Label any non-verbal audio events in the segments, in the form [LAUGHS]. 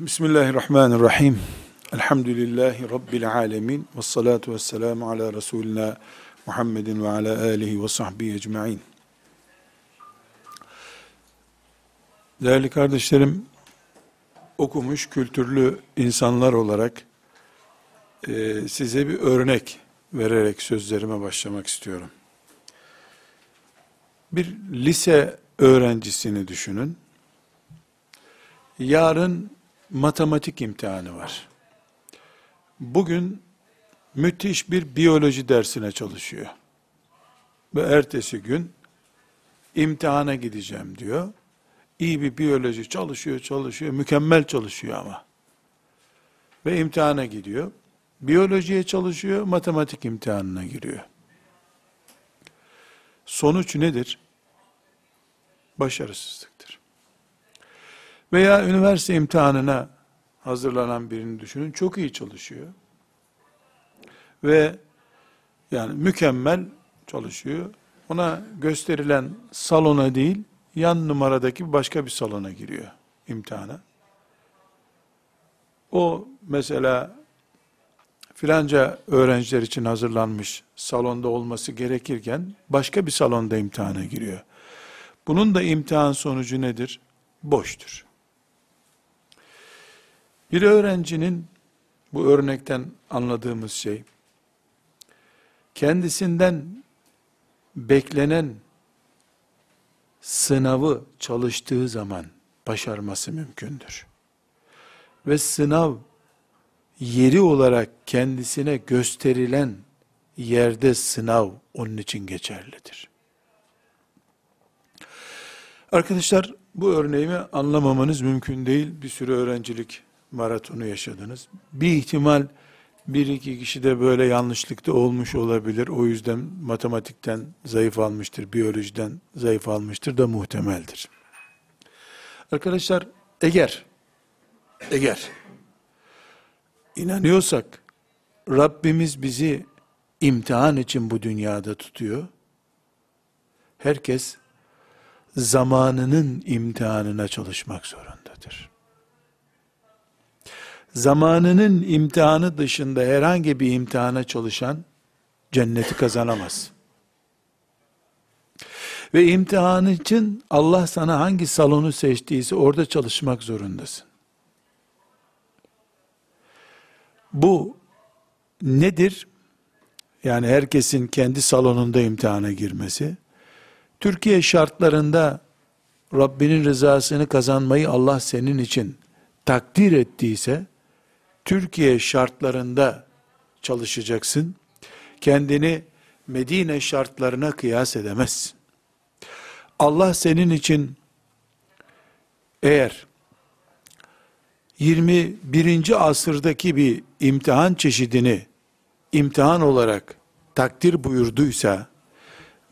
Bismillahirrahmanirrahim. Elhamdülillahi Rabbil alemin. Ve salatu ve selamu ala Resulina Muhammedin ve ala alihi ve sahbihi ecma'in. Değerli kardeşlerim, okumuş, kültürlü insanlar olarak e, size bir örnek vererek sözlerime başlamak istiyorum. Bir lise öğrencisini düşünün. Yarın matematik imtihanı var. Bugün müthiş bir biyoloji dersine çalışıyor. Ve ertesi gün imtihana gideceğim diyor. İyi bir biyoloji çalışıyor, çalışıyor, mükemmel çalışıyor ama. Ve imtihana gidiyor. Biyolojiye çalışıyor, matematik imtihanına giriyor. Sonuç nedir? Başarısızlıktır. Veya üniversite imtihanına hazırlanan birini düşünün. Çok iyi çalışıyor. Ve yani mükemmel çalışıyor. Ona gösterilen salona değil, yan numaradaki başka bir salona giriyor imtihana. O mesela filanca öğrenciler için hazırlanmış salonda olması gerekirken başka bir salonda imtihana giriyor. Bunun da imtihan sonucu nedir? Boştur. Bir öğrencinin bu örnekten anladığımız şey kendisinden beklenen sınavı çalıştığı zaman başarması mümkündür. Ve sınav yeri olarak kendisine gösterilen yerde sınav onun için geçerlidir. Arkadaşlar bu örneğimi anlamamanız mümkün değil. Bir sürü öğrencilik maratonu yaşadınız. Bir ihtimal bir iki kişi de böyle yanlışlıkta olmuş olabilir. O yüzden matematikten zayıf almıştır, biyolojiden zayıf almıştır da muhtemeldir. Arkadaşlar eğer eğer inanıyorsak Rabbimiz bizi imtihan için bu dünyada tutuyor. Herkes zamanının imtihanına çalışmak zorundadır. Zamanının imtihanı dışında herhangi bir imtihana çalışan cenneti kazanamaz. Ve imtihan için Allah sana hangi salonu seçtiyse orada çalışmak zorundasın. Bu nedir? Yani herkesin kendi salonunda imtihana girmesi. Türkiye şartlarında Rabbinin rızasını kazanmayı Allah senin için takdir ettiyse, Türkiye şartlarında çalışacaksın. Kendini Medine şartlarına kıyas edemezsin. Allah senin için eğer 21. asırdaki bir imtihan çeşidini imtihan olarak takdir buyurduysa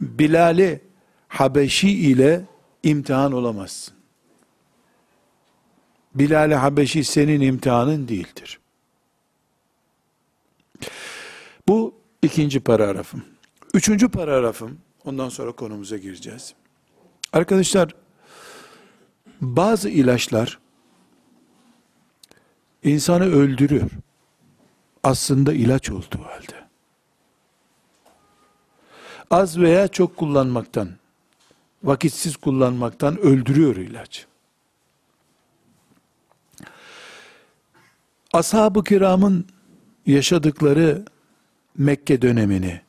Bilal'i Habeşi ile imtihan olamazsın. Bilal-i Habeşi senin imtihanın değildir. Bu ikinci paragrafım. Üçüncü paragrafım, ondan sonra konumuza gireceğiz. Arkadaşlar, bazı ilaçlar insanı öldürüyor. Aslında ilaç olduğu halde. Az veya çok kullanmaktan, vakitsiz kullanmaktan öldürüyor ilaç. Ashab-ı kiramın yaşadıkları Mekke dönemini,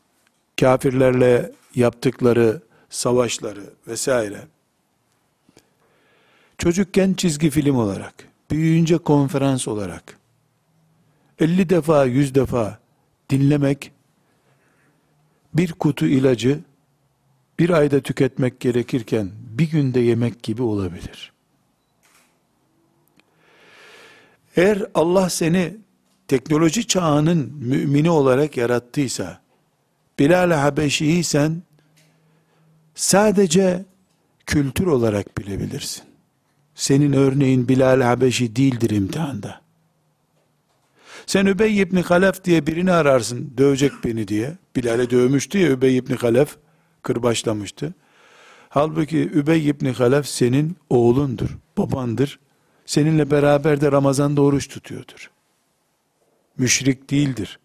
kafirlerle yaptıkları savaşları vesaire, çocukken çizgi film olarak, büyüyünce konferans olarak, 50 defa, 100 defa dinlemek, bir kutu ilacı, bir ayda tüketmek gerekirken, bir günde yemek gibi olabilir. Eğer Allah seni teknoloji çağının mümini olarak yarattıysa, Bilal-i Habeşi'yi sadece kültür olarak bilebilirsin. Senin örneğin Bilal-i Habeşi değildir imtihanda. Sen Übey ibn Halef diye birini ararsın, dövecek beni diye. Bilal'e dövmüştü ya Übey ibn Halef, kırbaçlamıştı. Halbuki Übey ibn Halef senin oğlundur, babandır. Seninle beraber de Ramazan'da oruç tutuyordur. Müşrik değildir.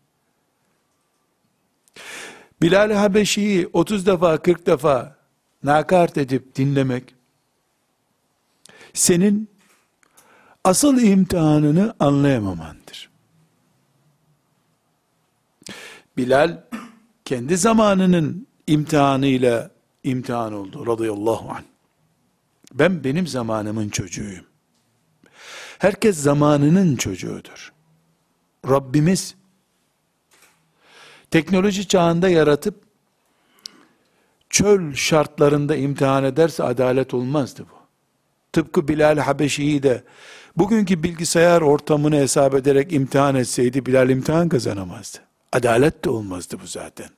Bilal Habeşi'yi 30 defa 40 defa nakart edip dinlemek senin asıl imtihanını anlayamamandır. Bilal kendi zamanının imtihanıyla imtihan oldu radıyallahu anh. Ben benim zamanımın çocuğuyum. Herkes zamanının çocuğudur. Rabbimiz teknoloji çağında yaratıp çöl şartlarında imtihan ederse adalet olmazdı bu. Tıpkı Bilal Habeşi'yi de bugünkü bilgisayar ortamını hesap ederek imtihan etseydi Bilal imtihan kazanamazdı. Adalet de olmazdı bu zaten.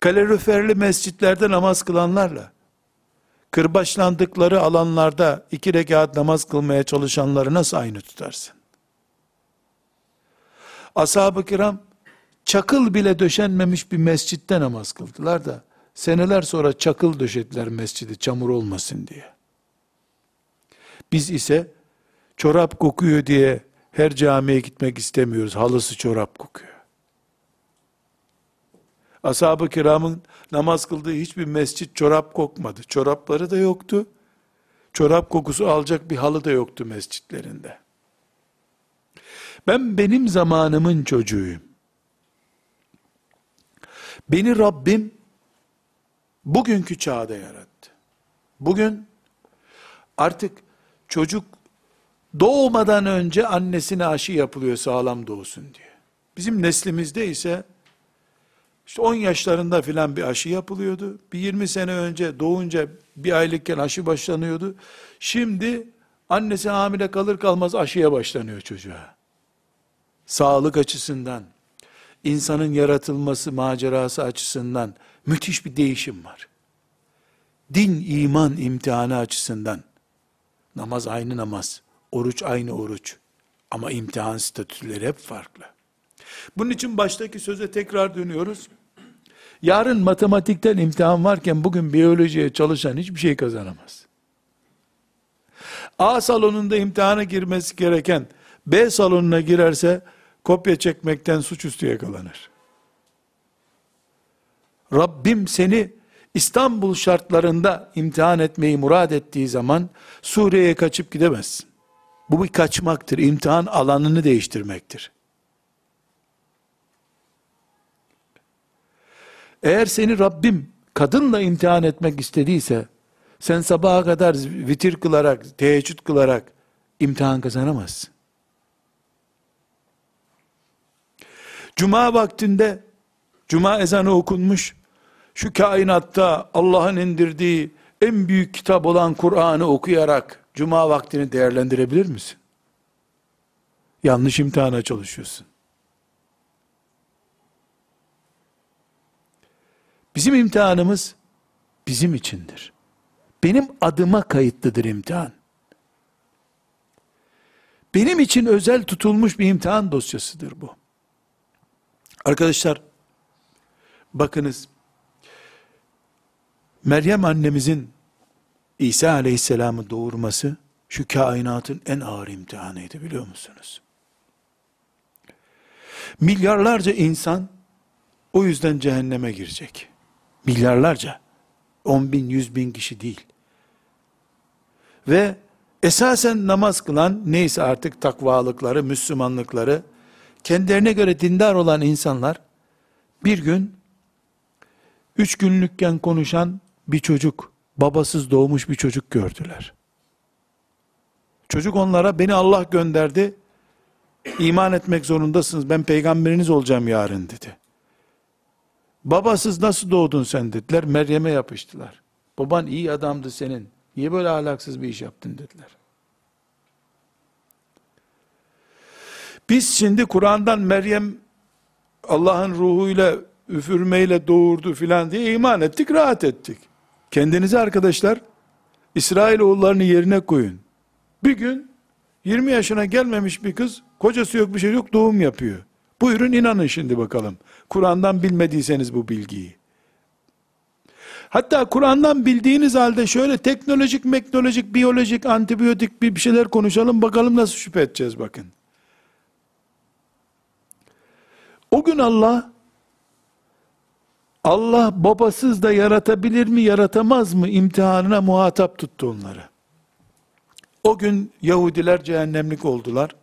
Kaloriferli mescitlerde namaz kılanlarla, kırbaçlandıkları alanlarda iki rekat namaz kılmaya çalışanları nasıl aynı tutarsın? Ashab-ı kiram, çakıl bile döşenmemiş bir mescitte namaz kıldılar da, seneler sonra çakıl döşettiler mescidi çamur olmasın diye. Biz ise, çorap kokuyor diye her camiye gitmek istemiyoruz. Halısı çorap kokuyor. Ashab-ı kiramın namaz kıldığı hiçbir mescit çorap kokmadı. Çorapları da yoktu. Çorap kokusu alacak bir halı da yoktu mescitlerinde. Ben benim zamanımın çocuğuyum. Beni Rabbim bugünkü çağda yarattı. Bugün artık çocuk doğmadan önce annesine aşı yapılıyor sağlam doğsun diye. Bizim neslimizde ise işte 10 yaşlarında filan bir aşı yapılıyordu. Bir 20 sene önce doğunca bir aylıkken aşı başlanıyordu. Şimdi annesi hamile kalır kalmaz aşıya başlanıyor çocuğa. Sağlık açısından, insanın yaratılması macerası açısından müthiş bir değişim var. Din, iman imtihanı açısından namaz aynı namaz, oruç aynı oruç ama imtihan statüleri hep farklı. Bunun için baştaki söze tekrar dönüyoruz. Yarın matematikten imtihan varken bugün biyolojiye çalışan hiçbir şey kazanamaz. A salonunda imtihana girmesi gereken B salonuna girerse kopya çekmekten suçüstü yakalanır. Rabbim seni İstanbul şartlarında imtihan etmeyi murad ettiği zaman Suriye'ye kaçıp gidemezsin. Bu bir kaçmaktır. İmtihan alanını değiştirmektir. Eğer seni Rabbim kadınla imtihan etmek istediyse, sen sabaha kadar vitir kılarak, teheccüd kılarak imtihan kazanamazsın. Cuma vaktinde, Cuma ezanı okunmuş, şu kainatta Allah'ın indirdiği en büyük kitap olan Kur'an'ı okuyarak Cuma vaktini değerlendirebilir misin? Yanlış imtihana çalışıyorsun. Bizim imtihanımız bizim içindir. Benim adıma kayıtlıdır imtihan. Benim için özel tutulmuş bir imtihan dosyasıdır bu. Arkadaşlar, bakınız, Meryem annemizin İsa aleyhisselamı doğurması, şu kainatın en ağır imtihanıydı biliyor musunuz? Milyarlarca insan, o yüzden cehenneme girecek. Milyarlarca. On bin, yüz bin kişi değil. Ve esasen namaz kılan, neyse artık takvalıkları, Müslümanlıkları, kendilerine göre dindar olan insanlar, bir gün, üç günlükken konuşan bir çocuk, babasız doğmuş bir çocuk gördüler. Çocuk onlara, beni Allah gönderdi, iman etmek zorundasınız, ben peygamberiniz olacağım yarın dedi. Babasız nasıl doğdun sen dediler. Meryem'e yapıştılar. Baban iyi adamdı senin. Niye böyle ahlaksız bir iş yaptın dediler. Biz şimdi Kur'an'dan Meryem Allah'ın ruhuyla üfürmeyle doğurdu filan diye iman ettik, rahat ettik. Kendinize arkadaşlar İsrail oğullarını yerine koyun. Bir gün 20 yaşına gelmemiş bir kız, kocası yok bir şey yok doğum yapıyor. Buyurun inanın şimdi bakalım. Kur'an'dan bilmediyseniz bu bilgiyi. Hatta Kur'an'dan bildiğiniz halde şöyle teknolojik, meknolojik, biyolojik, antibiyotik bir şeyler konuşalım bakalım nasıl şüphe edeceğiz bakın. O gün Allah Allah babasız da yaratabilir mi, yaratamaz mı imtihanına muhatap tuttu onları. O gün Yahudiler cehennemlik oldular.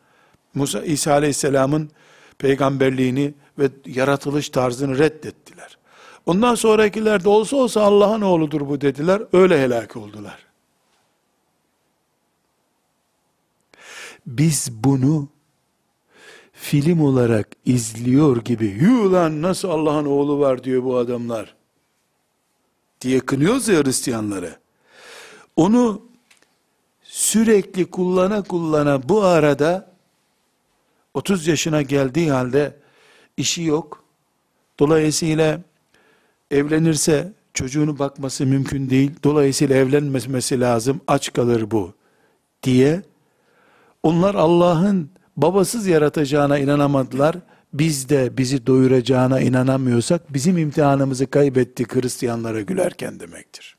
Musa İsa Aleyhisselam'ın peygamberliğini ve yaratılış tarzını reddettiler. Ondan sonrakiler de olsa olsa Allah'ın oğludur bu dediler. Öyle helak oldular. Biz bunu film olarak izliyor gibi yuh nasıl Allah'ın oğlu var diyor bu adamlar diye kınıyoruz ya Hristiyanları. Onu sürekli kullana kullana bu arada 30 yaşına geldiği halde işi yok. Dolayısıyla evlenirse çocuğunu bakması mümkün değil. Dolayısıyla evlenmesi lazım. Aç kalır bu diye onlar Allah'ın babasız yaratacağına inanamadılar. Biz de bizi doyuracağına inanamıyorsak bizim imtihanımızı kaybetti Hristiyanlara gülerken demektir.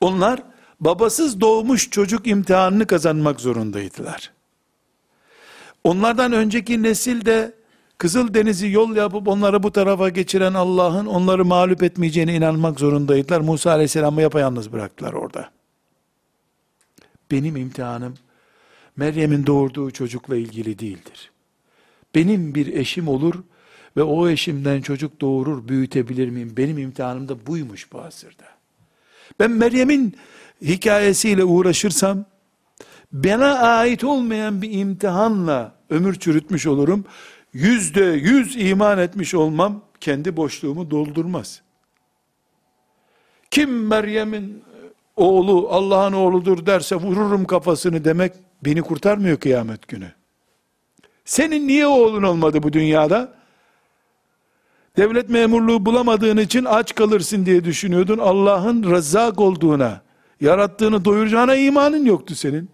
Onlar babasız doğmuş çocuk imtihanını kazanmak zorundaydılar. Onlardan önceki nesil de Kızıl Denizi yol yapıp onları bu tarafa geçiren Allah'ın onları mağlup etmeyeceğine inanmak zorundaydılar. Musa Aleyhisselam'ı yapayalnız bıraktılar orada. Benim imtihanım Meryem'in doğurduğu çocukla ilgili değildir. Benim bir eşim olur ve o eşimden çocuk doğurur, büyütebilir miyim? Benim imtihanım da buymuş bu asırda. Ben Meryem'in hikayesiyle uğraşırsam, bana ait olmayan bir imtihanla ömür çürütmüş olurum. Yüzde yüz iman etmiş olmam, kendi boşluğumu doldurmaz. Kim Meryem'in oğlu Allah'ın oğludur derse vururum kafasını demek beni kurtarmıyor kıyamet günü. Senin niye oğlun olmadı bu dünyada? Devlet memurluğu bulamadığın için aç kalırsın diye düşünüyordun. Allah'ın rezzak olduğuna, yarattığını doyuracağına imanın yoktu senin.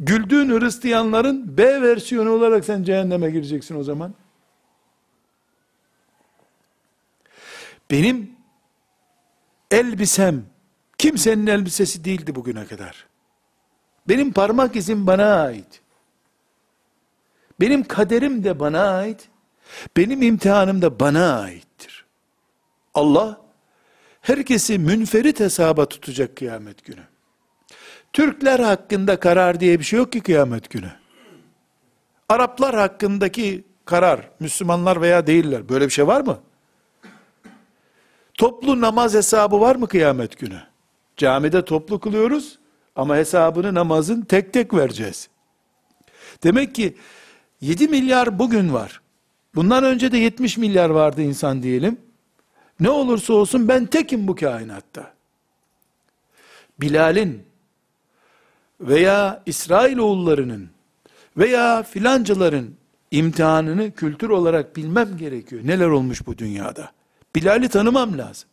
Güldüğün Hristiyanların B versiyonu olarak sen cehenneme gireceksin o zaman. Benim elbisem kimsenin elbisesi değildi bugüne kadar. Benim parmak izim bana ait. Benim kaderim de bana ait. Benim imtihanım da bana aittir. Allah herkesi münferit hesaba tutacak kıyamet günü. Türkler hakkında karar diye bir şey yok ki kıyamet günü. Araplar hakkındaki karar, Müslümanlar veya değiller. Böyle bir şey var mı? Toplu namaz hesabı var mı kıyamet günü? Camide toplu kılıyoruz ama hesabını namazın tek tek vereceğiz. Demek ki 7 milyar bugün var. Bundan önce de 70 milyar vardı insan diyelim. Ne olursa olsun ben tekim bu kainatta. Bilal'in veya İsrailoğullarının veya filancıların imtihanını kültür olarak bilmem gerekiyor. Neler olmuş bu dünyada. Bilal'i tanımam lazım.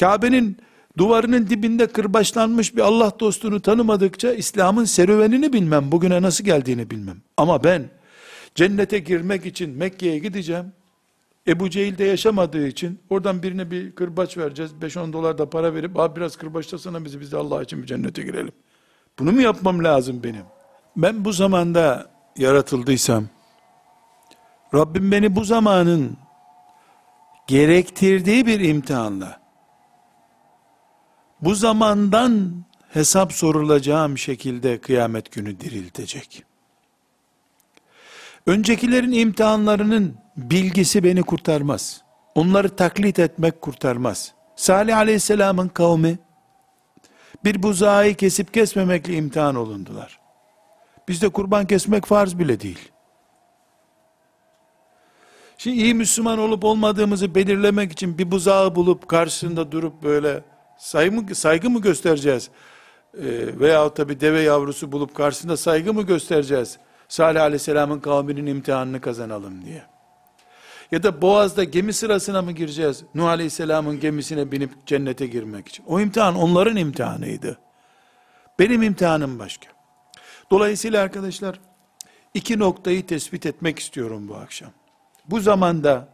Kabe'nin duvarının dibinde kırbaçlanmış bir Allah dostunu tanımadıkça İslam'ın serüvenini bilmem, bugüne nasıl geldiğini bilmem. Ama ben cennete girmek için Mekke'ye gideceğim. Ebu Cehil de yaşamadığı için oradan birine bir kırbaç vereceğiz. 5-10 dolar da para verip abi biraz kırbaçlasana bizi biz de Allah için bir cennete girelim. Bunu mu yapmam lazım benim? Ben bu zamanda yaratıldıysam Rabbim beni bu zamanın gerektirdiği bir imtihanla bu zamandan hesap sorulacağım şekilde kıyamet günü diriltecek. Öncekilerin imtihanlarının bilgisi beni kurtarmaz. Onları taklit etmek kurtarmaz. Salih aleyhisselamın kavmi, bir buzağı kesip kesmemekle imtihan olundular. Bizde kurban kesmek farz bile değil. Şimdi iyi Müslüman olup olmadığımızı belirlemek için bir buzağı bulup karşısında durup böyle saygı saygı mı göstereceğiz? Ee, veyahut da deve yavrusu bulup karşısında saygı mı göstereceğiz? Salih Aleyhisselam'ın kavminin imtihanını kazanalım diye. Ya da Boğaz'da gemi sırasına mı gireceğiz? Nuh Aleyhisselam'ın gemisine binip cennete girmek için. O imtihan onların imtihanıydı. Benim imtihanım başka. Dolayısıyla arkadaşlar iki noktayı tespit etmek istiyorum bu akşam. Bu zamanda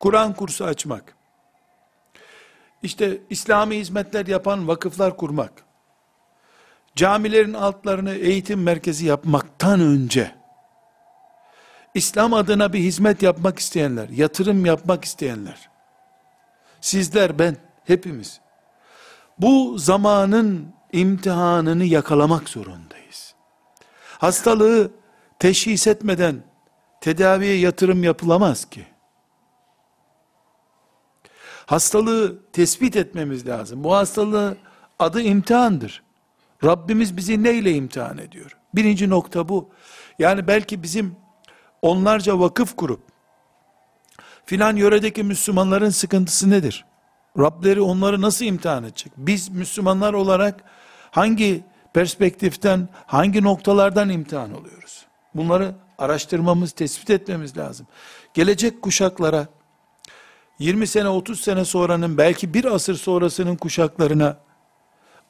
Kur'an kursu açmak, işte İslami hizmetler yapan vakıflar kurmak, camilerin altlarını eğitim merkezi yapmaktan önce, İslam adına bir hizmet yapmak isteyenler, yatırım yapmak isteyenler, sizler, ben, hepimiz, bu zamanın imtihanını yakalamak zorundayız. Hastalığı teşhis etmeden tedaviye yatırım yapılamaz ki. Hastalığı tespit etmemiz lazım. Bu hastalığı adı imtihandır. Rabbimiz bizi neyle imtihan ediyor? Birinci nokta bu. Yani belki bizim onlarca vakıf kurup filan yöredeki Müslümanların sıkıntısı nedir? Rableri onları nasıl imtihan edecek? Biz Müslümanlar olarak hangi perspektiften, hangi noktalardan imtihan oluyoruz? Bunları araştırmamız, tespit etmemiz lazım. Gelecek kuşaklara, 20 sene, 30 sene sonranın, belki bir asır sonrasının kuşaklarına,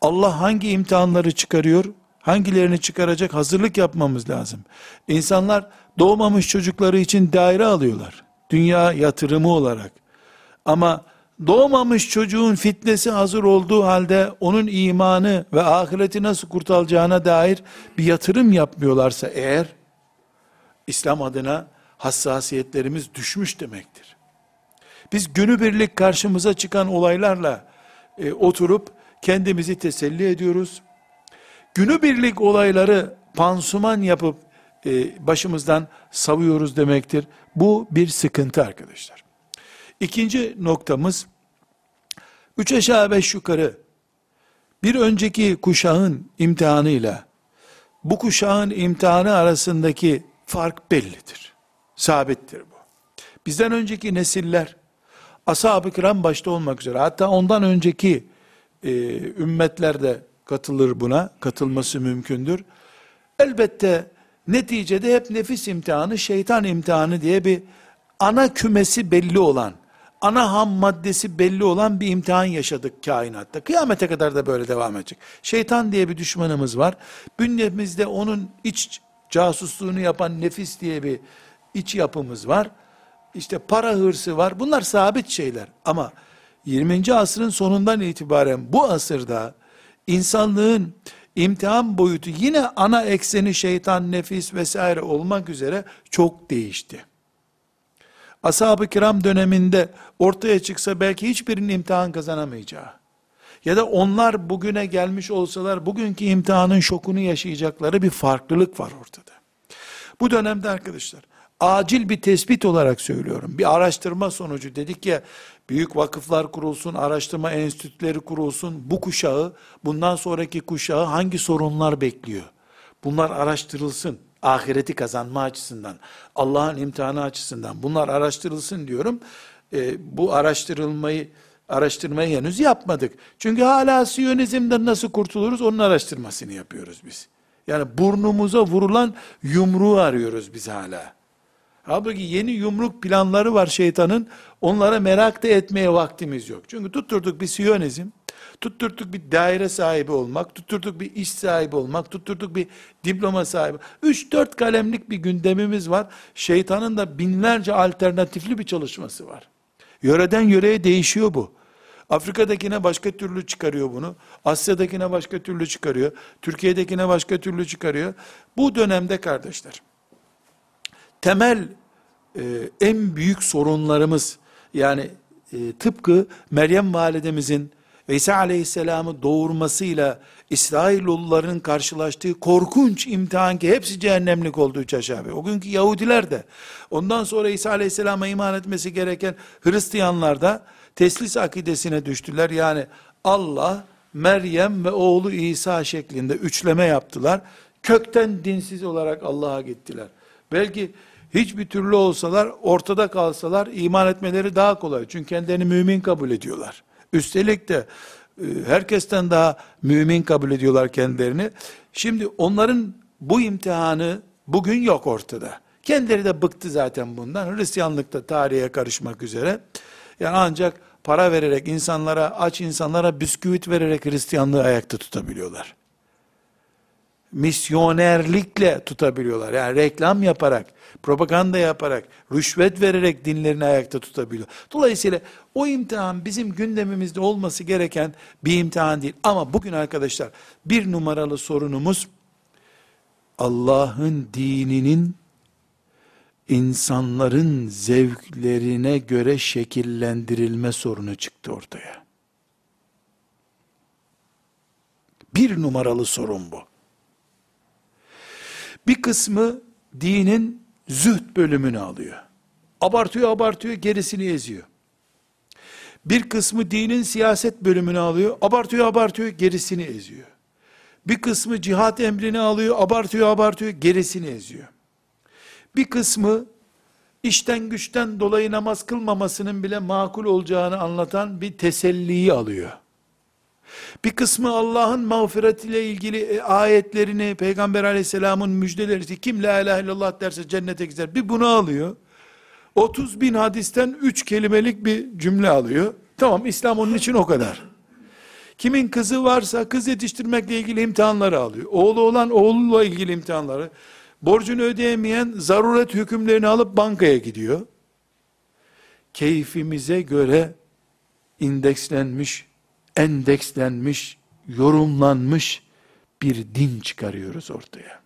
Allah hangi imtihanları çıkarıyor, hangilerini çıkaracak hazırlık yapmamız lazım. İnsanlar doğmamış çocukları için daire alıyorlar. Dünya yatırımı olarak. Ama doğmamış çocuğun fitnesi hazır olduğu halde onun imanı ve ahireti nasıl kurtulacağına dair bir yatırım yapmıyorlarsa eğer İslam adına hassasiyetlerimiz düşmüş demektir. Biz günübirlik karşımıza çıkan olaylarla e, oturup kendimizi teselli ediyoruz. Günübirlik olayları pansuman yapıp e, başımızdan savuyoruz demektir. Bu bir sıkıntı arkadaşlar. İkinci noktamız, üç aşağı beş yukarı, bir önceki kuşağın imtihanıyla, bu kuşağın imtihanı arasındaki fark bellidir. Sabittir bu. Bizden önceki nesiller, ashab-ı kiram başta olmak üzere, hatta ondan önceki e, ümmetler de katılır buna, katılması mümkündür. Elbette neticede hep nefis imtihanı, şeytan imtihanı diye bir ana kümesi belli olan, ana ham maddesi belli olan bir imtihan yaşadık kainatta. Kıyamete kadar da böyle devam edecek. Şeytan diye bir düşmanımız var. Bünyemizde onun iç casusluğunu yapan nefis diye bir iç yapımız var. İşte para hırsı var. Bunlar sabit şeyler. Ama 20. asrın sonundan itibaren bu asırda insanlığın imtihan boyutu yine ana ekseni şeytan, nefis vesaire olmak üzere çok değişti. Ashab-ı kiram döneminde ortaya çıksa belki hiçbirinin imtihan kazanamayacağı ya da onlar bugüne gelmiş olsalar bugünkü imtihanın şokunu yaşayacakları bir farklılık var ortada. Bu dönemde arkadaşlar acil bir tespit olarak söylüyorum. Bir araştırma sonucu dedik ya büyük vakıflar kurulsun, araştırma enstitüleri kurulsun. Bu kuşağı, bundan sonraki kuşağı hangi sorunlar bekliyor? Bunlar araştırılsın. Ahireti kazanma açısından, Allah'ın imtihanı açısından bunlar araştırılsın diyorum. E, bu araştırılmayı araştırmayı henüz yapmadık. Çünkü hala Siyonizmden nasıl kurtuluruz onun araştırmasını yapıyoruz biz. Yani burnumuza vurulan yumruğu arıyoruz biz hala. Halbuki yeni yumruk planları var şeytanın. Onlara merak da etmeye vaktimiz yok. Çünkü tutturduk bir Siyonizm, tutturduk bir daire sahibi olmak, tutturduk bir iş sahibi olmak, tutturduk bir diploma sahibi. Üç dört kalemlik bir gündemimiz var. Şeytanın da binlerce alternatifli bir çalışması var. Yöreden yöreye değişiyor bu. Afrika'dakine başka türlü çıkarıyor bunu. Asya'dakine başka türlü çıkarıyor. Türkiye'dekine başka türlü çıkarıyor. Bu dönemde kardeşler, temel e, en büyük sorunlarımız, yani e, tıpkı Meryem validemizin İsa aleyhisselamı doğurmasıyla İsrailoğullarının karşılaştığı korkunç imtihan ki hepsi cehennemlik oldu üç aşağı O günkü Yahudiler de ondan sonra İsa aleyhisselama iman etmesi gereken Hristiyanlar da teslis akidesine düştüler. Yani Allah, Meryem ve oğlu İsa şeklinde üçleme yaptılar. Kökten dinsiz olarak Allah'a gittiler. Belki hiçbir türlü olsalar, ortada kalsalar iman etmeleri daha kolay. Çünkü kendilerini mümin kabul ediyorlar. Üstelik de e, herkesten daha mümin kabul ediyorlar kendilerini. Şimdi onların bu imtihanı bugün yok ortada. Kendileri de bıktı zaten bundan. Hristiyanlıkta tarihe karışmak üzere. Yani ancak para vererek insanlara, aç insanlara bisküvit vererek Hristiyanlığı ayakta tutabiliyorlar. Misyonerlikle tutabiliyorlar. Yani reklam yaparak, propaganda yaparak, rüşvet vererek dinlerini ayakta tutabiliyor. Dolayısıyla o imtihan bizim gündemimizde olması gereken bir imtihan değil. Ama bugün arkadaşlar bir numaralı sorunumuz Allah'ın dininin insanların zevklerine göre şekillendirilme sorunu çıktı ortaya. Bir numaralı sorun bu. Bir kısmı dinin zühd bölümünü alıyor. Abartıyor abartıyor gerisini eziyor. Bir kısmı dinin siyaset bölümünü alıyor. Abartıyor abartıyor gerisini eziyor. Bir kısmı cihat emrini alıyor. Abartıyor abartıyor gerisini eziyor. Bir kısmı işten güçten dolayı namaz kılmamasının bile makul olacağını anlatan bir teselliyi alıyor. Bir kısmı Allah'ın mağfiretiyle ilgili e, ayetlerini, Peygamber aleyhisselamın müjdeleri, kim la ilahe illallah derse cennete gider, bir bunu alıyor. 30 bin hadisten 3 kelimelik bir cümle alıyor. Tamam İslam onun için o kadar. Kimin kızı varsa kız yetiştirmekle ilgili imtihanları alıyor. Oğlu olan oğluyla ilgili imtihanları. Borcunu ödeyemeyen zaruret hükümlerini alıp bankaya gidiyor. Keyfimize göre indekslenmiş endekslenmiş, yorumlanmış bir din çıkarıyoruz ortaya.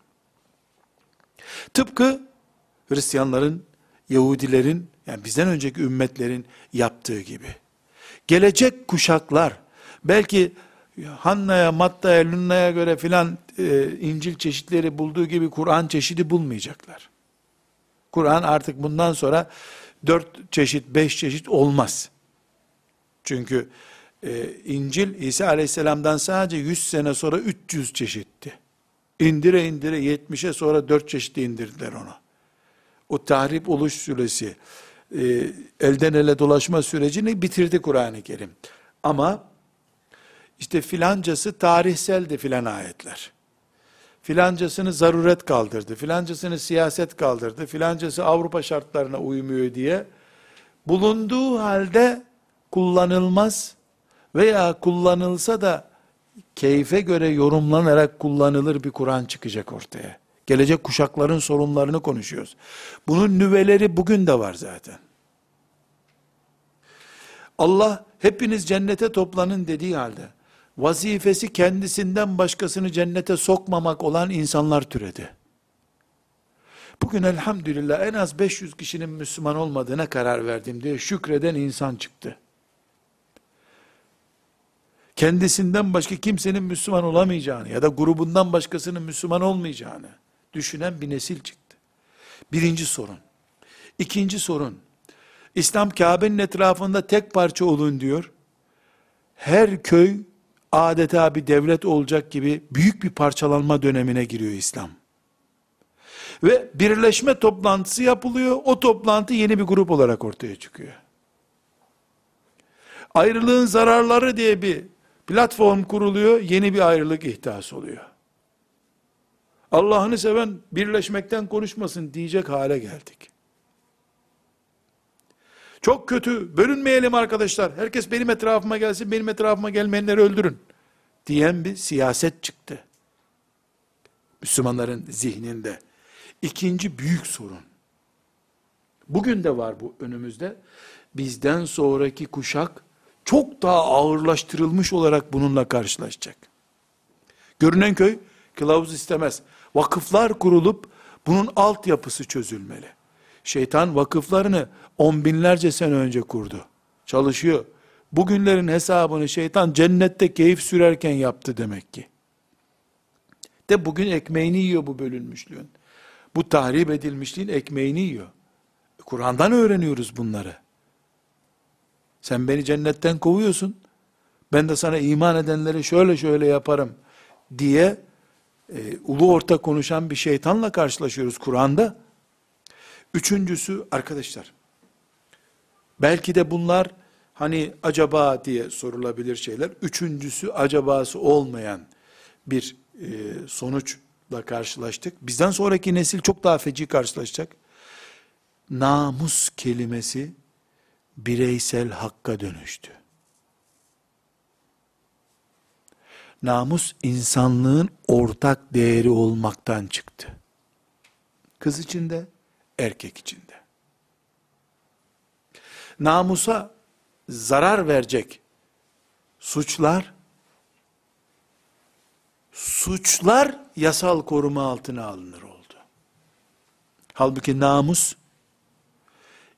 Tıpkı Hristiyanların, Yahudilerin, yani bizden önceki ümmetlerin yaptığı gibi. Gelecek kuşaklar, belki Hanna'ya, Matta'ya, Lunna'ya göre filan e, İncil çeşitleri bulduğu gibi Kur'an çeşidi bulmayacaklar. Kur'an artık bundan sonra dört çeşit, beş çeşit olmaz. Çünkü e, İncil İsa aleyhisselamdan sadece 100 sene sonra 300 çeşitti. İndire indire 70'e sonra 4 çeşit indirdiler ona. O tahrip oluş süresi, e, elden ele dolaşma sürecini bitirdi Kur'an-ı Kerim. Ama işte filancası tarihseldi filan ayetler. Filancasını zaruret kaldırdı, filancasını siyaset kaldırdı, filancası Avrupa şartlarına uymuyor diye bulunduğu halde kullanılmaz veya kullanılsa da keyfe göre yorumlanarak kullanılır bir Kur'an çıkacak ortaya. Gelecek kuşakların sorunlarını konuşuyoruz. Bunun nüveleri bugün de var zaten. Allah hepiniz cennete toplanın dediği halde vazifesi kendisinden başkasını cennete sokmamak olan insanlar türedi. Bugün elhamdülillah en az 500 kişinin Müslüman olmadığına karar verdim diye şükreden insan çıktı kendisinden başka kimsenin Müslüman olamayacağını ya da grubundan başkasının Müslüman olmayacağını düşünen bir nesil çıktı. Birinci sorun. İkinci sorun. İslam Kabe'nin etrafında tek parça olun diyor. Her köy adeta bir devlet olacak gibi büyük bir parçalanma dönemine giriyor İslam. Ve birleşme toplantısı yapılıyor. O toplantı yeni bir grup olarak ortaya çıkıyor. Ayrılığın zararları diye bir Platform kuruluyor, yeni bir ayrılık ihtas oluyor. Allah'ını seven birleşmekten konuşmasın diyecek hale geldik. Çok kötü, bölünmeyelim arkadaşlar. Herkes benim etrafıma gelsin, benim etrafıma gelmeyenleri öldürün. Diyen bir siyaset çıktı. Müslümanların zihninde. İkinci büyük sorun. Bugün de var bu önümüzde. Bizden sonraki kuşak çok daha ağırlaştırılmış olarak bununla karşılaşacak. Görünen köy kılavuz istemez. Vakıflar kurulup bunun altyapısı çözülmeli. Şeytan vakıflarını on binlerce sene önce kurdu. Çalışıyor. Bugünlerin hesabını şeytan cennette keyif sürerken yaptı demek ki. De bugün ekmeğini yiyor bu bölünmüşlüğün. Bu tahrip edilmişliğin ekmeğini yiyor. Kur'an'dan öğreniyoruz bunları. Sen beni cennetten kovuyorsun. Ben de sana iman edenleri şöyle şöyle yaparım diye e, ulu orta konuşan bir şeytanla karşılaşıyoruz Kur'an'da. Üçüncüsü arkadaşlar, belki de bunlar hani acaba diye sorulabilir şeyler. Üçüncüsü acabası olmayan bir e, sonuçla karşılaştık. Bizden sonraki nesil çok daha feci karşılaşacak. Namus kelimesi bireysel hakka dönüştü. Namus insanlığın ortak değeri olmaktan çıktı. Kız içinde, erkek içinde. Namusa zarar verecek suçlar suçlar yasal koruma altına alınır oldu. Halbuki namus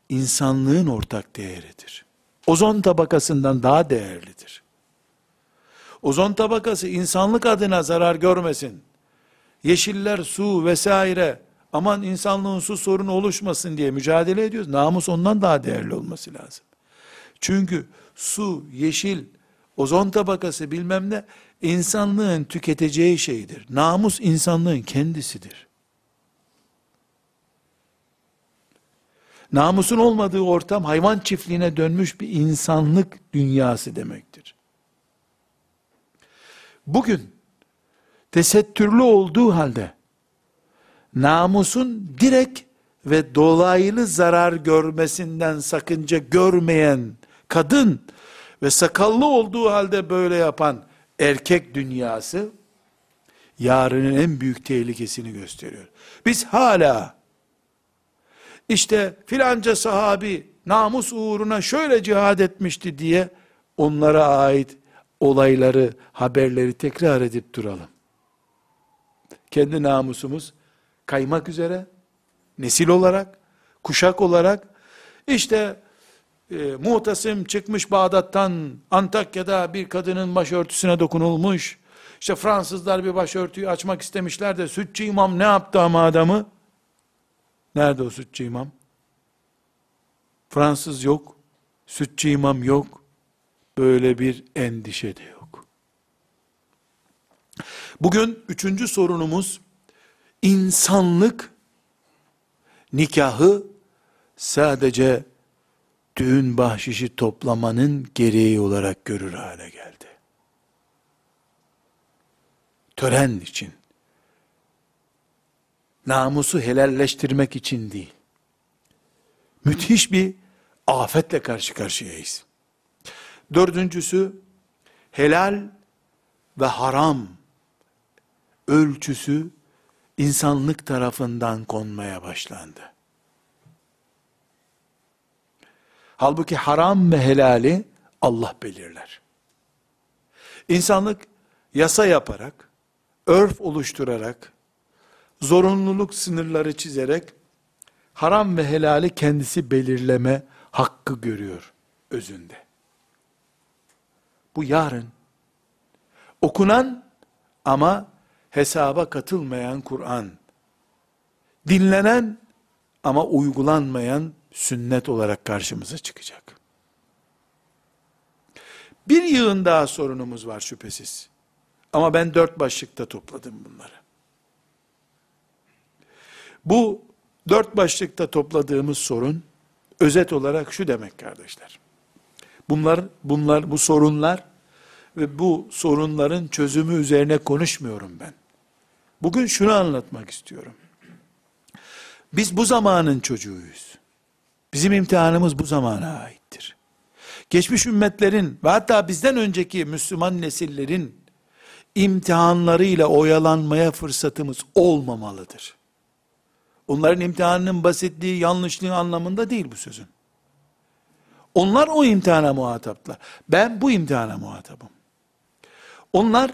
insanlığın ortak değeridir. Ozon tabakasından daha değerlidir. Ozon tabakası insanlık adına zarar görmesin. Yeşiller, su vesaire aman insanlığın su sorunu oluşmasın diye mücadele ediyoruz. Namus ondan daha değerli olması lazım. Çünkü su, yeşil, ozon tabakası bilmem ne insanlığın tüketeceği şeydir. Namus insanlığın kendisidir. Namusun olmadığı ortam hayvan çiftliğine dönmüş bir insanlık dünyası demektir. Bugün tesettürlü olduğu halde namusun direkt ve dolaylı zarar görmesinden sakınca görmeyen kadın ve sakallı olduğu halde böyle yapan erkek dünyası yarının en büyük tehlikesini gösteriyor. Biz hala işte filanca sahabi namus uğruna şöyle cihad etmişti diye onlara ait olayları, haberleri tekrar edip duralım. Kendi namusumuz kaymak üzere, nesil olarak, kuşak olarak, işte e, muhtasim çıkmış Bağdat'tan Antakya'da bir kadının başörtüsüne dokunulmuş, işte Fransızlar bir başörtüyü açmak istemişler de sütçü imam ne yaptı ama adamı? Nerede o sütçü imam? Fransız yok, sütçü imam yok, böyle bir endişe de yok. Bugün üçüncü sorunumuz, insanlık nikahı sadece düğün bahşişi toplamanın gereği olarak görür hale geldi. Tören için, namusu helalleştirmek için değil. Müthiş bir afetle karşı karşıyayız. Dördüncüsü, helal ve haram ölçüsü insanlık tarafından konmaya başlandı. Halbuki haram ve helali Allah belirler. İnsanlık yasa yaparak, örf oluşturarak, zorunluluk sınırları çizerek, haram ve helali kendisi belirleme hakkı görüyor özünde. Bu yarın okunan ama hesaba katılmayan Kur'an, dinlenen ama uygulanmayan sünnet olarak karşımıza çıkacak. Bir yığın daha sorunumuz var şüphesiz. Ama ben dört başlıkta topladım bunları. Bu dört başlıkta topladığımız sorun, özet olarak şu demek kardeşler. Bunlar, bunlar, bu sorunlar ve bu sorunların çözümü üzerine konuşmuyorum ben. Bugün şunu anlatmak istiyorum. Biz bu zamanın çocuğuyuz. Bizim imtihanımız bu zamana aittir. Geçmiş ümmetlerin ve hatta bizden önceki Müslüman nesillerin imtihanlarıyla oyalanmaya fırsatımız olmamalıdır. Onların imtihanının basitliği, yanlışlığı anlamında değil bu sözün. Onlar o imtihana muhataplar. Ben bu imtihana muhatabım. Onlar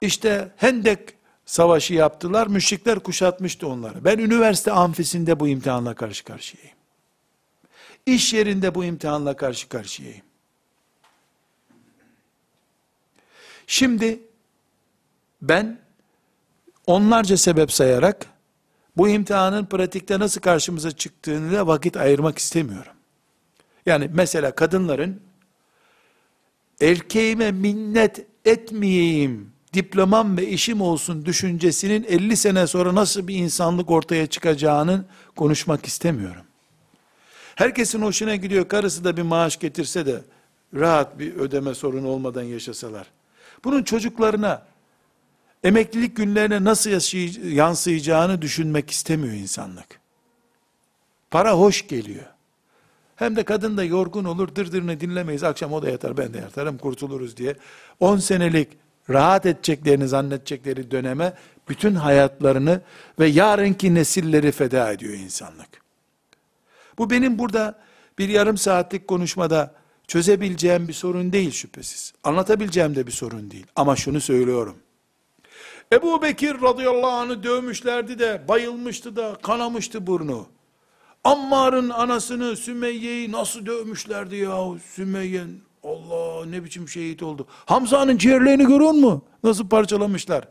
işte Hendek savaşı yaptılar, müşrikler kuşatmıştı onları. Ben üniversite amfisinde bu imtihanla karşı karşıyayım. İş yerinde bu imtihanla karşı karşıyayım. Şimdi ben onlarca sebep sayarak bu imtihanın pratikte nasıl karşımıza çıktığını da vakit ayırmak istemiyorum. Yani mesela kadınların erkeğime minnet etmeyeyim, diplomam ve işim olsun düşüncesinin 50 sene sonra nasıl bir insanlık ortaya çıkacağını konuşmak istemiyorum. Herkesin hoşuna gidiyor, karısı da bir maaş getirse de, rahat bir ödeme sorunu olmadan yaşasalar. Bunun çocuklarına, emeklilik günlerine nasıl yansıyacağını düşünmek istemiyor insanlık. Para hoş geliyor. Hem de kadın da yorgun olur, dırdırını dinlemeyiz, akşam o da yatar, ben de yatarım, kurtuluruz diye. 10 senelik rahat edeceklerini zannedecekleri döneme bütün hayatlarını ve yarınki nesilleri feda ediyor insanlık. Bu benim burada bir yarım saatlik konuşmada çözebileceğim bir sorun değil şüphesiz. Anlatabileceğim de bir sorun değil. Ama şunu söylüyorum. Ebu Bekir radıyallahu anh'ı dövmüşlerdi de bayılmıştı da kanamıştı burnu. Ammar'ın anasını Sümeyye'yi nasıl dövmüşlerdi ya Sümeyye Allah ne biçim şehit oldu. Hamza'nın ciğerlerini görüyor mu? Nasıl parçalamışlar.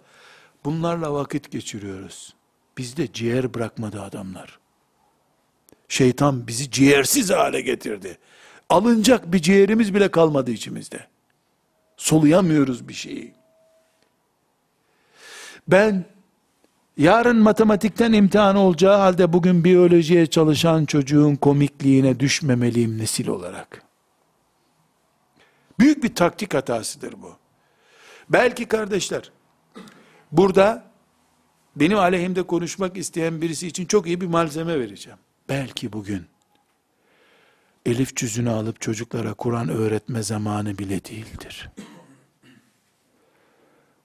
Bunlarla vakit geçiriyoruz. Bizde ciğer bırakmadı adamlar. Şeytan bizi ciğersiz hale getirdi. Alınacak bir ciğerimiz bile kalmadı içimizde. Soluyamıyoruz bir şeyi. Ben yarın matematikten imtihan olacağı halde bugün biyolojiye çalışan çocuğun komikliğine düşmemeliyim nesil olarak. Büyük bir taktik hatasıdır bu. Belki kardeşler, burada benim aleyhimde konuşmak isteyen birisi için çok iyi bir malzeme vereceğim. Belki bugün elif cüzünü alıp çocuklara Kur'an öğretme zamanı bile değildir.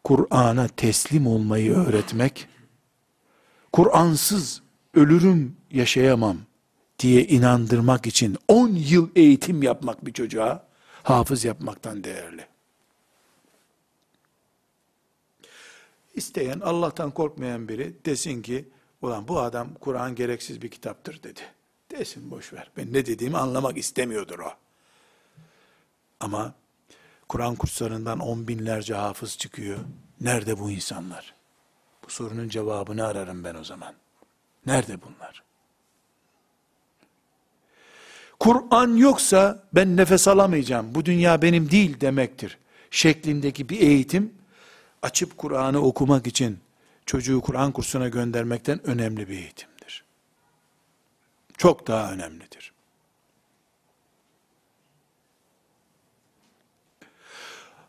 Kur'an'a teslim olmayı öğretmek, Kur'ansız ölürüm yaşayamam diye inandırmak için 10 yıl eğitim yapmak bir çocuğa hafız yapmaktan değerli. İsteyen Allah'tan korkmayan biri desin ki ulan bu adam Kur'an gereksiz bir kitaptır dedi. Desin boş ver. Ben ne dediğimi anlamak istemiyordur o. Ama Kur'an kurslarından on binlerce hafız çıkıyor. Nerede bu insanlar? Bu sorunun cevabını ararım ben o zaman. Nerede bunlar? Kur'an yoksa ben nefes alamayacağım. Bu dünya benim değil demektir. Şeklindeki bir eğitim açıp Kur'an'ı okumak için çocuğu Kur'an kursuna göndermekten önemli bir eğitimdir. Çok daha önemlidir.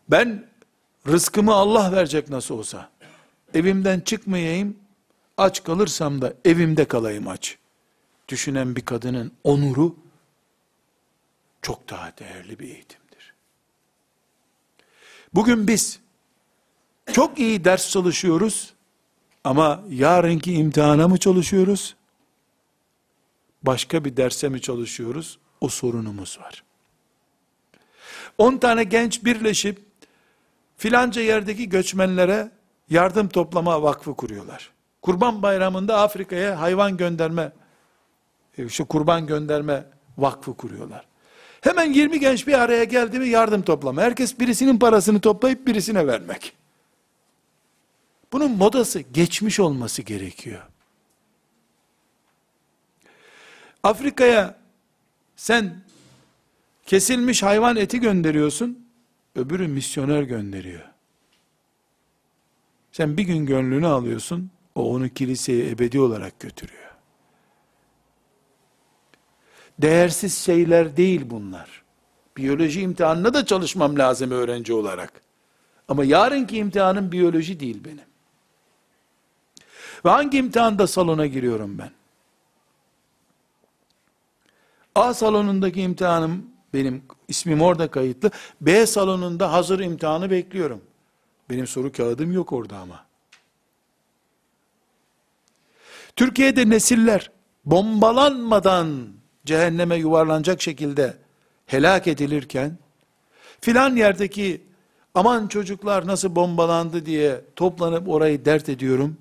Ben rızkımı Allah verecek nasıl olsa. Evimden çıkmayayım, aç kalırsam da evimde kalayım aç. Düşünen bir kadının onuru çok daha değerli bir eğitimdir. Bugün biz çok iyi ders çalışıyoruz ama yarınki imtihana mı çalışıyoruz? Başka bir derse mi çalışıyoruz? O sorunumuz var. 10 tane genç birleşip filanca yerdeki göçmenlere yardım toplama vakfı kuruyorlar. Kurban bayramında Afrika'ya hayvan gönderme, şu kurban gönderme vakfı kuruyorlar. Hemen 20 genç bir araya geldi mi yardım toplama. Herkes birisinin parasını toplayıp birisine vermek. Bunun modası geçmiş olması gerekiyor. Afrika'ya sen kesilmiş hayvan eti gönderiyorsun, öbürü misyoner gönderiyor. Sen bir gün gönlünü alıyorsun, o onu kiliseye ebedi olarak götürüyor. Değersiz şeyler değil bunlar. Biyoloji imtihanına da çalışmam lazım öğrenci olarak. Ama yarınki imtihanım biyoloji değil benim. Ve hangi imtihanda salona giriyorum ben? A salonundaki imtihanım benim ismim orada kayıtlı. B salonunda hazır imtihanı bekliyorum. Benim soru kağıdım yok orada ama. Türkiye'de nesiller bombalanmadan cehenneme yuvarlanacak şekilde helak edilirken, filan yerdeki aman çocuklar nasıl bombalandı diye toplanıp orayı dert ediyorum.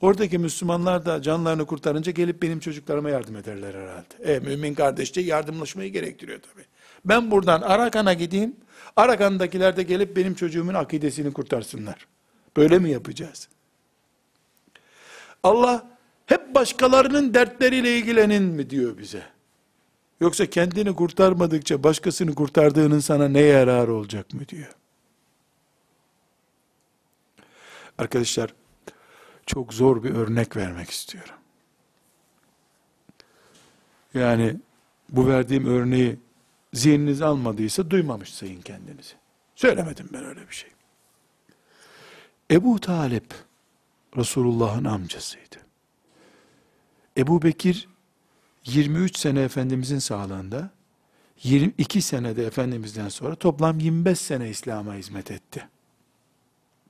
Oradaki Müslümanlar da canlarını kurtarınca gelip benim çocuklarıma yardım ederler herhalde. E mümin kardeşçe yardımlaşmayı gerektiriyor tabi. Ben buradan Arakan'a gideyim, Arakan'dakiler de gelip benim çocuğumun akidesini kurtarsınlar. Böyle mi yapacağız? Allah hep başkalarının dertleriyle ilgilenin mi diyor bize? Yoksa kendini kurtarmadıkça başkasını kurtardığının sana ne yararı olacak mı diyor. Arkadaşlar çok zor bir örnek vermek istiyorum. Yani bu verdiğim örneği zihniniz almadıysa duymamış sayın kendinizi. Söylemedim ben öyle bir şey. Ebu Talip Resulullah'ın amcasıydı. Ebu Bekir 23 sene Efendimizin sağlığında 22 senede Efendimiz'den sonra toplam 25 sene İslam'a hizmet etti.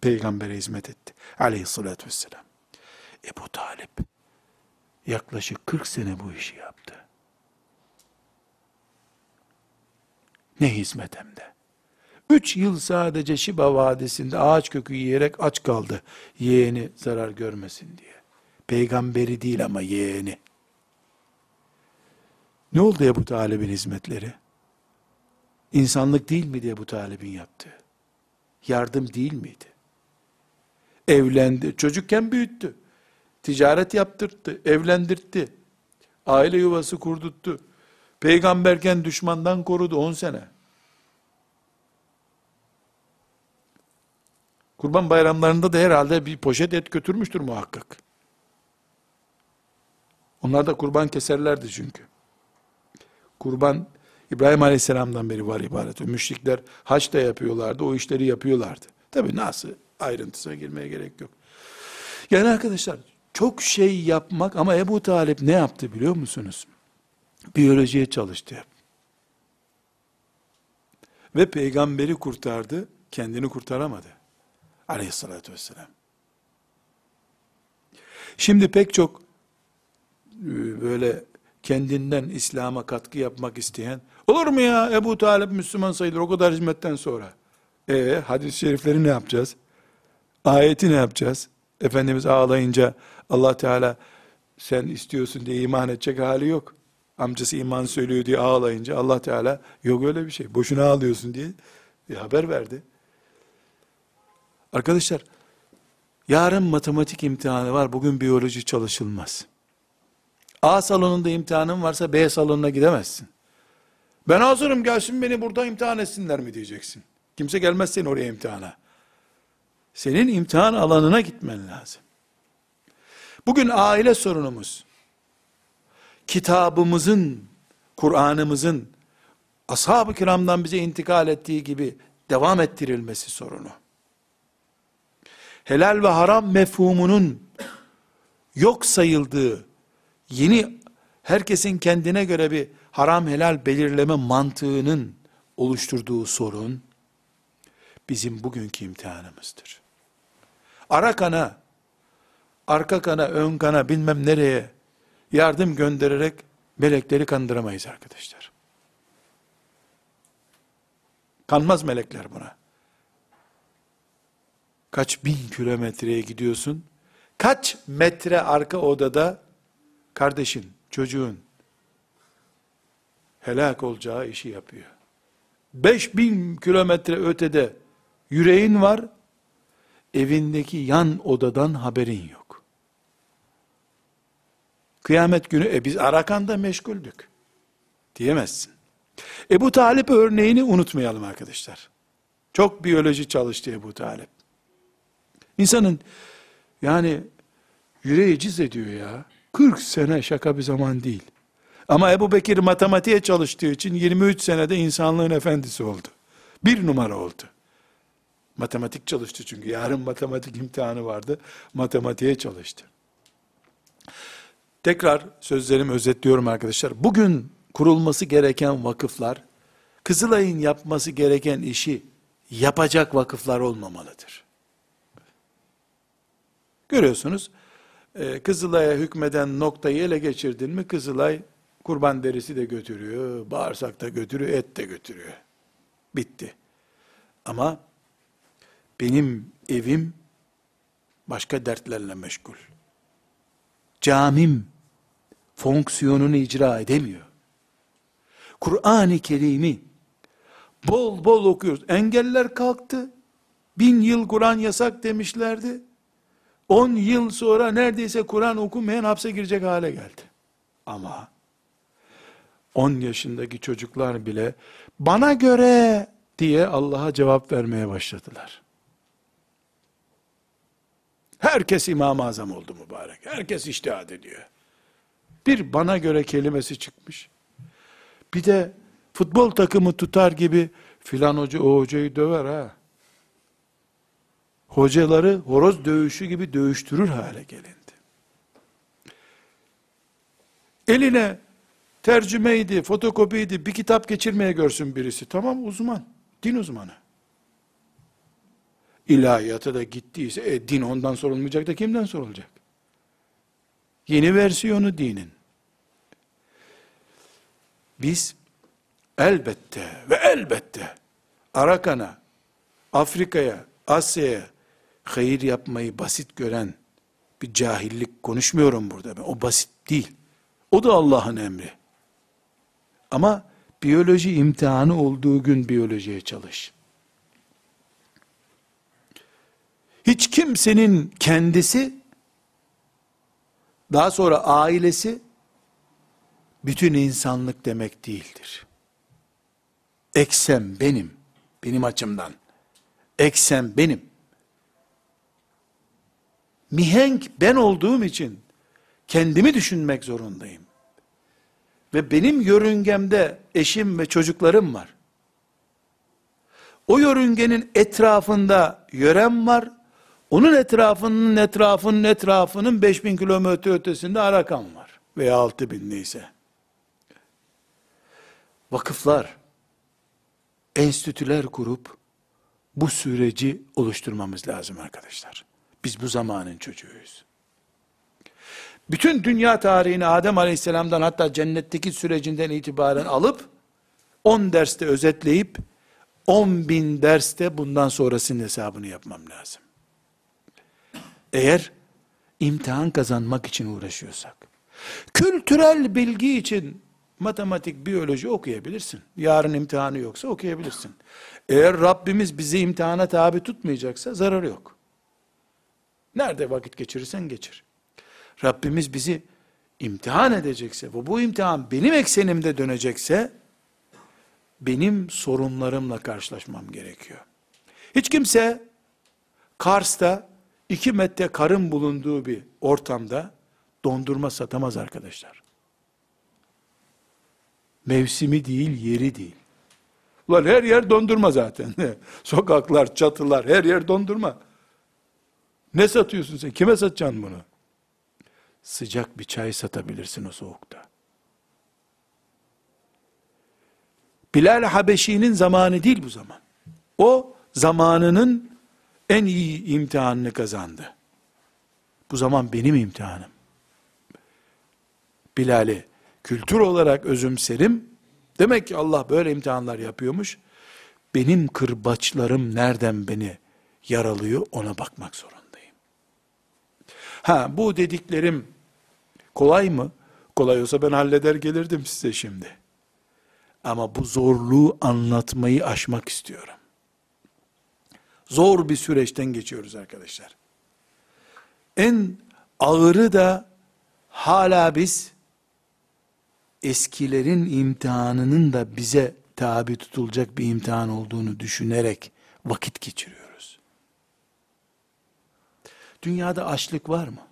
peygambere hizmet etti. Aleyhissalatü vesselam. Ebu Talip yaklaşık 40 sene bu işi yaptı. Ne hizmet hem de. Üç yıl sadece Şiba Vadisi'nde ağaç kökü yiyerek aç kaldı. Yeğeni zarar görmesin diye. Peygamberi değil ama yeğeni. Ne oldu ya bu talibin hizmetleri? İnsanlık değil mi diye bu talibin yaptığı? Yardım değil miydi? Evlendi. Çocukken büyüttü. Ticaret yaptırttı. Evlendirtti. Aile yuvası kurduttu. Peygamberken düşmandan korudu 10 sene. Kurban bayramlarında da herhalde bir poşet et götürmüştür muhakkak. Onlar da kurban keserlerdi çünkü. Kurban İbrahim Aleyhisselam'dan beri var ibaret. Müşrikler haç da yapıyorlardı, o işleri yapıyorlardı. Tabi nasıl ayrıntısına girmeye gerek yok. Yani arkadaşlar çok şey yapmak ama Ebu Talip ne yaptı biliyor musunuz? Biyolojiye çalıştı. Ve peygamberi kurtardı, kendini kurtaramadı. Aleyhissalatü vesselam. Şimdi pek çok e, böyle kendinden İslam'a katkı yapmak isteyen, olur mu ya Ebu Talip Müslüman sayılır o kadar hizmetten sonra. E hadis-i şerifleri ne yapacağız? Ayeti ne yapacağız? Efendimiz ağlayınca Allah Teala sen istiyorsun diye iman edecek hali yok. Amcası iman söylüyor diye ağlayınca Allah Teala yok öyle bir şey. Boşuna ağlıyorsun diye bir haber verdi. Arkadaşlar yarın matematik imtihanı var. Bugün biyoloji çalışılmaz. A salonunda imtihanın varsa B salonuna gidemezsin. Ben hazırım gelsin beni burada imtihan etsinler mi diyeceksin. Kimse gelmez seni oraya imtihana. Senin imtihan alanına gitmen lazım. Bugün aile sorunumuz, kitabımızın, Kur'an'ımızın, ashab-ı kiramdan bize intikal ettiği gibi devam ettirilmesi sorunu. Helal ve haram mefhumunun yok sayıldığı, yeni herkesin kendine göre bir haram helal belirleme mantığının oluşturduğu sorun, bizim bugünkü imtihanımızdır. Ara kana, arka kana, ön kana bilmem nereye yardım göndererek melekleri kandıramayız arkadaşlar. Kanmaz melekler buna. Kaç bin kilometreye gidiyorsun? Kaç metre arka odada kardeşin, çocuğun helak olacağı işi yapıyor. Beş bin kilometre ötede yüreğin var, evindeki yan odadan haberin yok. Kıyamet günü e biz Arakan'da meşguldük. Diyemezsin. Ebu Talip örneğini unutmayalım arkadaşlar. Çok biyoloji çalıştı Ebu Talip. İnsanın yani yüreği ciz ediyor ya. 40 sene şaka bir zaman değil. Ama Ebu Bekir matematiğe çalıştığı için 23 senede insanlığın efendisi oldu. Bir numara oldu. Matematik çalıştı çünkü. Yarın matematik imtihanı vardı. Matematiğe çalıştı. Tekrar sözlerimi özetliyorum arkadaşlar. Bugün kurulması gereken vakıflar, Kızılay'ın yapması gereken işi yapacak vakıflar olmamalıdır. Görüyorsunuz, e, Kızılay'a hükmeden noktayı ele geçirdin mi, Kızılay kurban derisi de götürüyor, bağırsak da götürüyor, et de götürüyor. Bitti. Ama benim evim başka dertlerle meşgul. Camim fonksiyonunu icra edemiyor. Kur'an-ı Kerim'i bol bol okuyoruz. Engeller kalktı. Bin yıl Kur'an yasak demişlerdi. On yıl sonra neredeyse Kur'an okumayan hapse girecek hale geldi. Ama 10 yaşındaki çocuklar bile bana göre diye Allah'a cevap vermeye başladılar. Herkes İmam-ı Azam oldu mübarek. Herkes iştihad ediyor. Bir bana göre kelimesi çıkmış. Bir de futbol takımı tutar gibi filan hoca o hocayı döver ha. Hocaları horoz dövüşü gibi dövüştürür hale gelindi. Eline tercümeydi, fotokopiydi, bir kitap geçirmeye görsün birisi. Tamam uzman, din uzmanı. ilahiyata da gittiyse, e, din ondan sorulmayacak da kimden sorulacak? Yeni versiyonu dinin. Biz elbette ve elbette Arakan'a, Afrika'ya, Asya'ya hayır yapmayı basit gören bir cahillik konuşmuyorum burada ben. O basit değil. O da Allah'ın emri. Ama biyoloji imtihanı olduğu gün biyolojiye çalış. Hiç kimsenin kendisi, daha sonra ailesi, bütün insanlık demek değildir. Eksem benim, benim açımdan. Eksem benim. Mihenk ben olduğum için kendimi düşünmek zorundayım. Ve benim yörüngemde eşim ve çocuklarım var. O yörüngenin etrafında yörem var. Onun etrafının etrafının etrafının 5000 kilometre ötesinde Arakan var. Veya 6000 neyse. Vakıflar, enstitüler kurup bu süreci oluşturmamız lazım arkadaşlar. Biz bu zamanın çocuğuyuz. Bütün dünya tarihini Adem Aleyhisselam'dan hatta cennetteki sürecinden itibaren alıp 10 derste özetleyip 10 bin derste bundan sonrasının hesabını yapmam lazım. Eğer imtihan kazanmak için uğraşıyorsak, kültürel bilgi için matematik, biyoloji okuyabilirsin. Yarın imtihanı yoksa okuyabilirsin. Eğer Rabbimiz bizi imtihana tabi tutmayacaksa zararı yok. Nerede vakit geçirirsen geçir. Rabbimiz bizi imtihan edecekse ve bu imtihan benim eksenimde dönecekse benim sorunlarımla karşılaşmam gerekiyor. Hiç kimse Kars'ta iki metre karın bulunduğu bir ortamda dondurma satamaz arkadaşlar. Mevsimi değil, yeri değil. Ulan her yer dondurma zaten. [LAUGHS] Sokaklar, çatılar, her yer dondurma. Ne satıyorsun sen? Kime satacaksın bunu? Sıcak bir çay satabilirsin o soğukta. Bilal Habeşi'nin zamanı değil bu zaman. O zamanının en iyi imtihanını kazandı. Bu zaman benim imtihanım. Bilal'i kültür olarak özümserim. Demek ki Allah böyle imtihanlar yapıyormuş. Benim kırbaçlarım nereden beni yaralıyor ona bakmak zorundayım. Ha bu dediklerim kolay mı? Kolay olsa ben halleder gelirdim size şimdi. Ama bu zorluğu anlatmayı aşmak istiyorum. Zor bir süreçten geçiyoruz arkadaşlar. En ağırı da hala biz eskilerin imtihanının da bize tabi tutulacak bir imtihan olduğunu düşünerek vakit geçiriyoruz. Dünyada açlık var mı?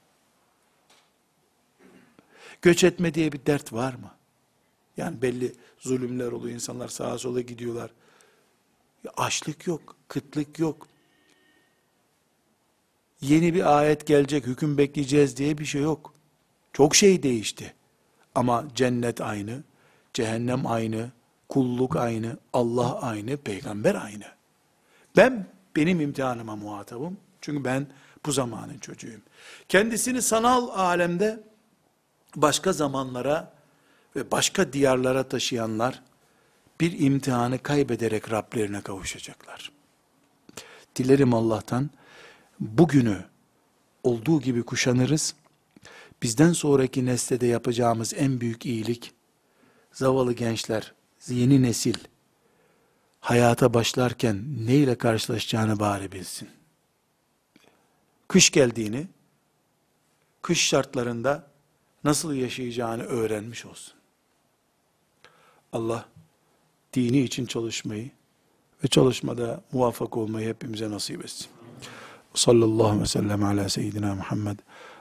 Göç etme diye bir dert var mı? Yani belli zulümler oluyor, insanlar sağa sola gidiyorlar. Ya açlık yok, kıtlık yok. Yeni bir ayet gelecek, hüküm bekleyeceğiz diye bir şey yok. Çok şey değişti. Ama cennet aynı, cehennem aynı, kulluk aynı, Allah aynı, peygamber aynı. Ben benim imtihanıma muhatabım. Çünkü ben bu zamanın çocuğuyum. Kendisini sanal alemde başka zamanlara ve başka diyarlara taşıyanlar bir imtihanı kaybederek Rablerine kavuşacaklar. Dilerim Allah'tan bugünü olduğu gibi kuşanırız. Bizden sonraki nesle de yapacağımız en büyük iyilik, zavallı gençler, yeni nesil, hayata başlarken neyle karşılaşacağını bari bilsin. Kış geldiğini, kış şartlarında nasıl yaşayacağını öğrenmiş olsun. Allah dini için çalışmayı ve çalışmada muvaffak olmayı hepimize nasip etsin. Sallallahu aleyhi ve sellem ala seyyidina Muhammed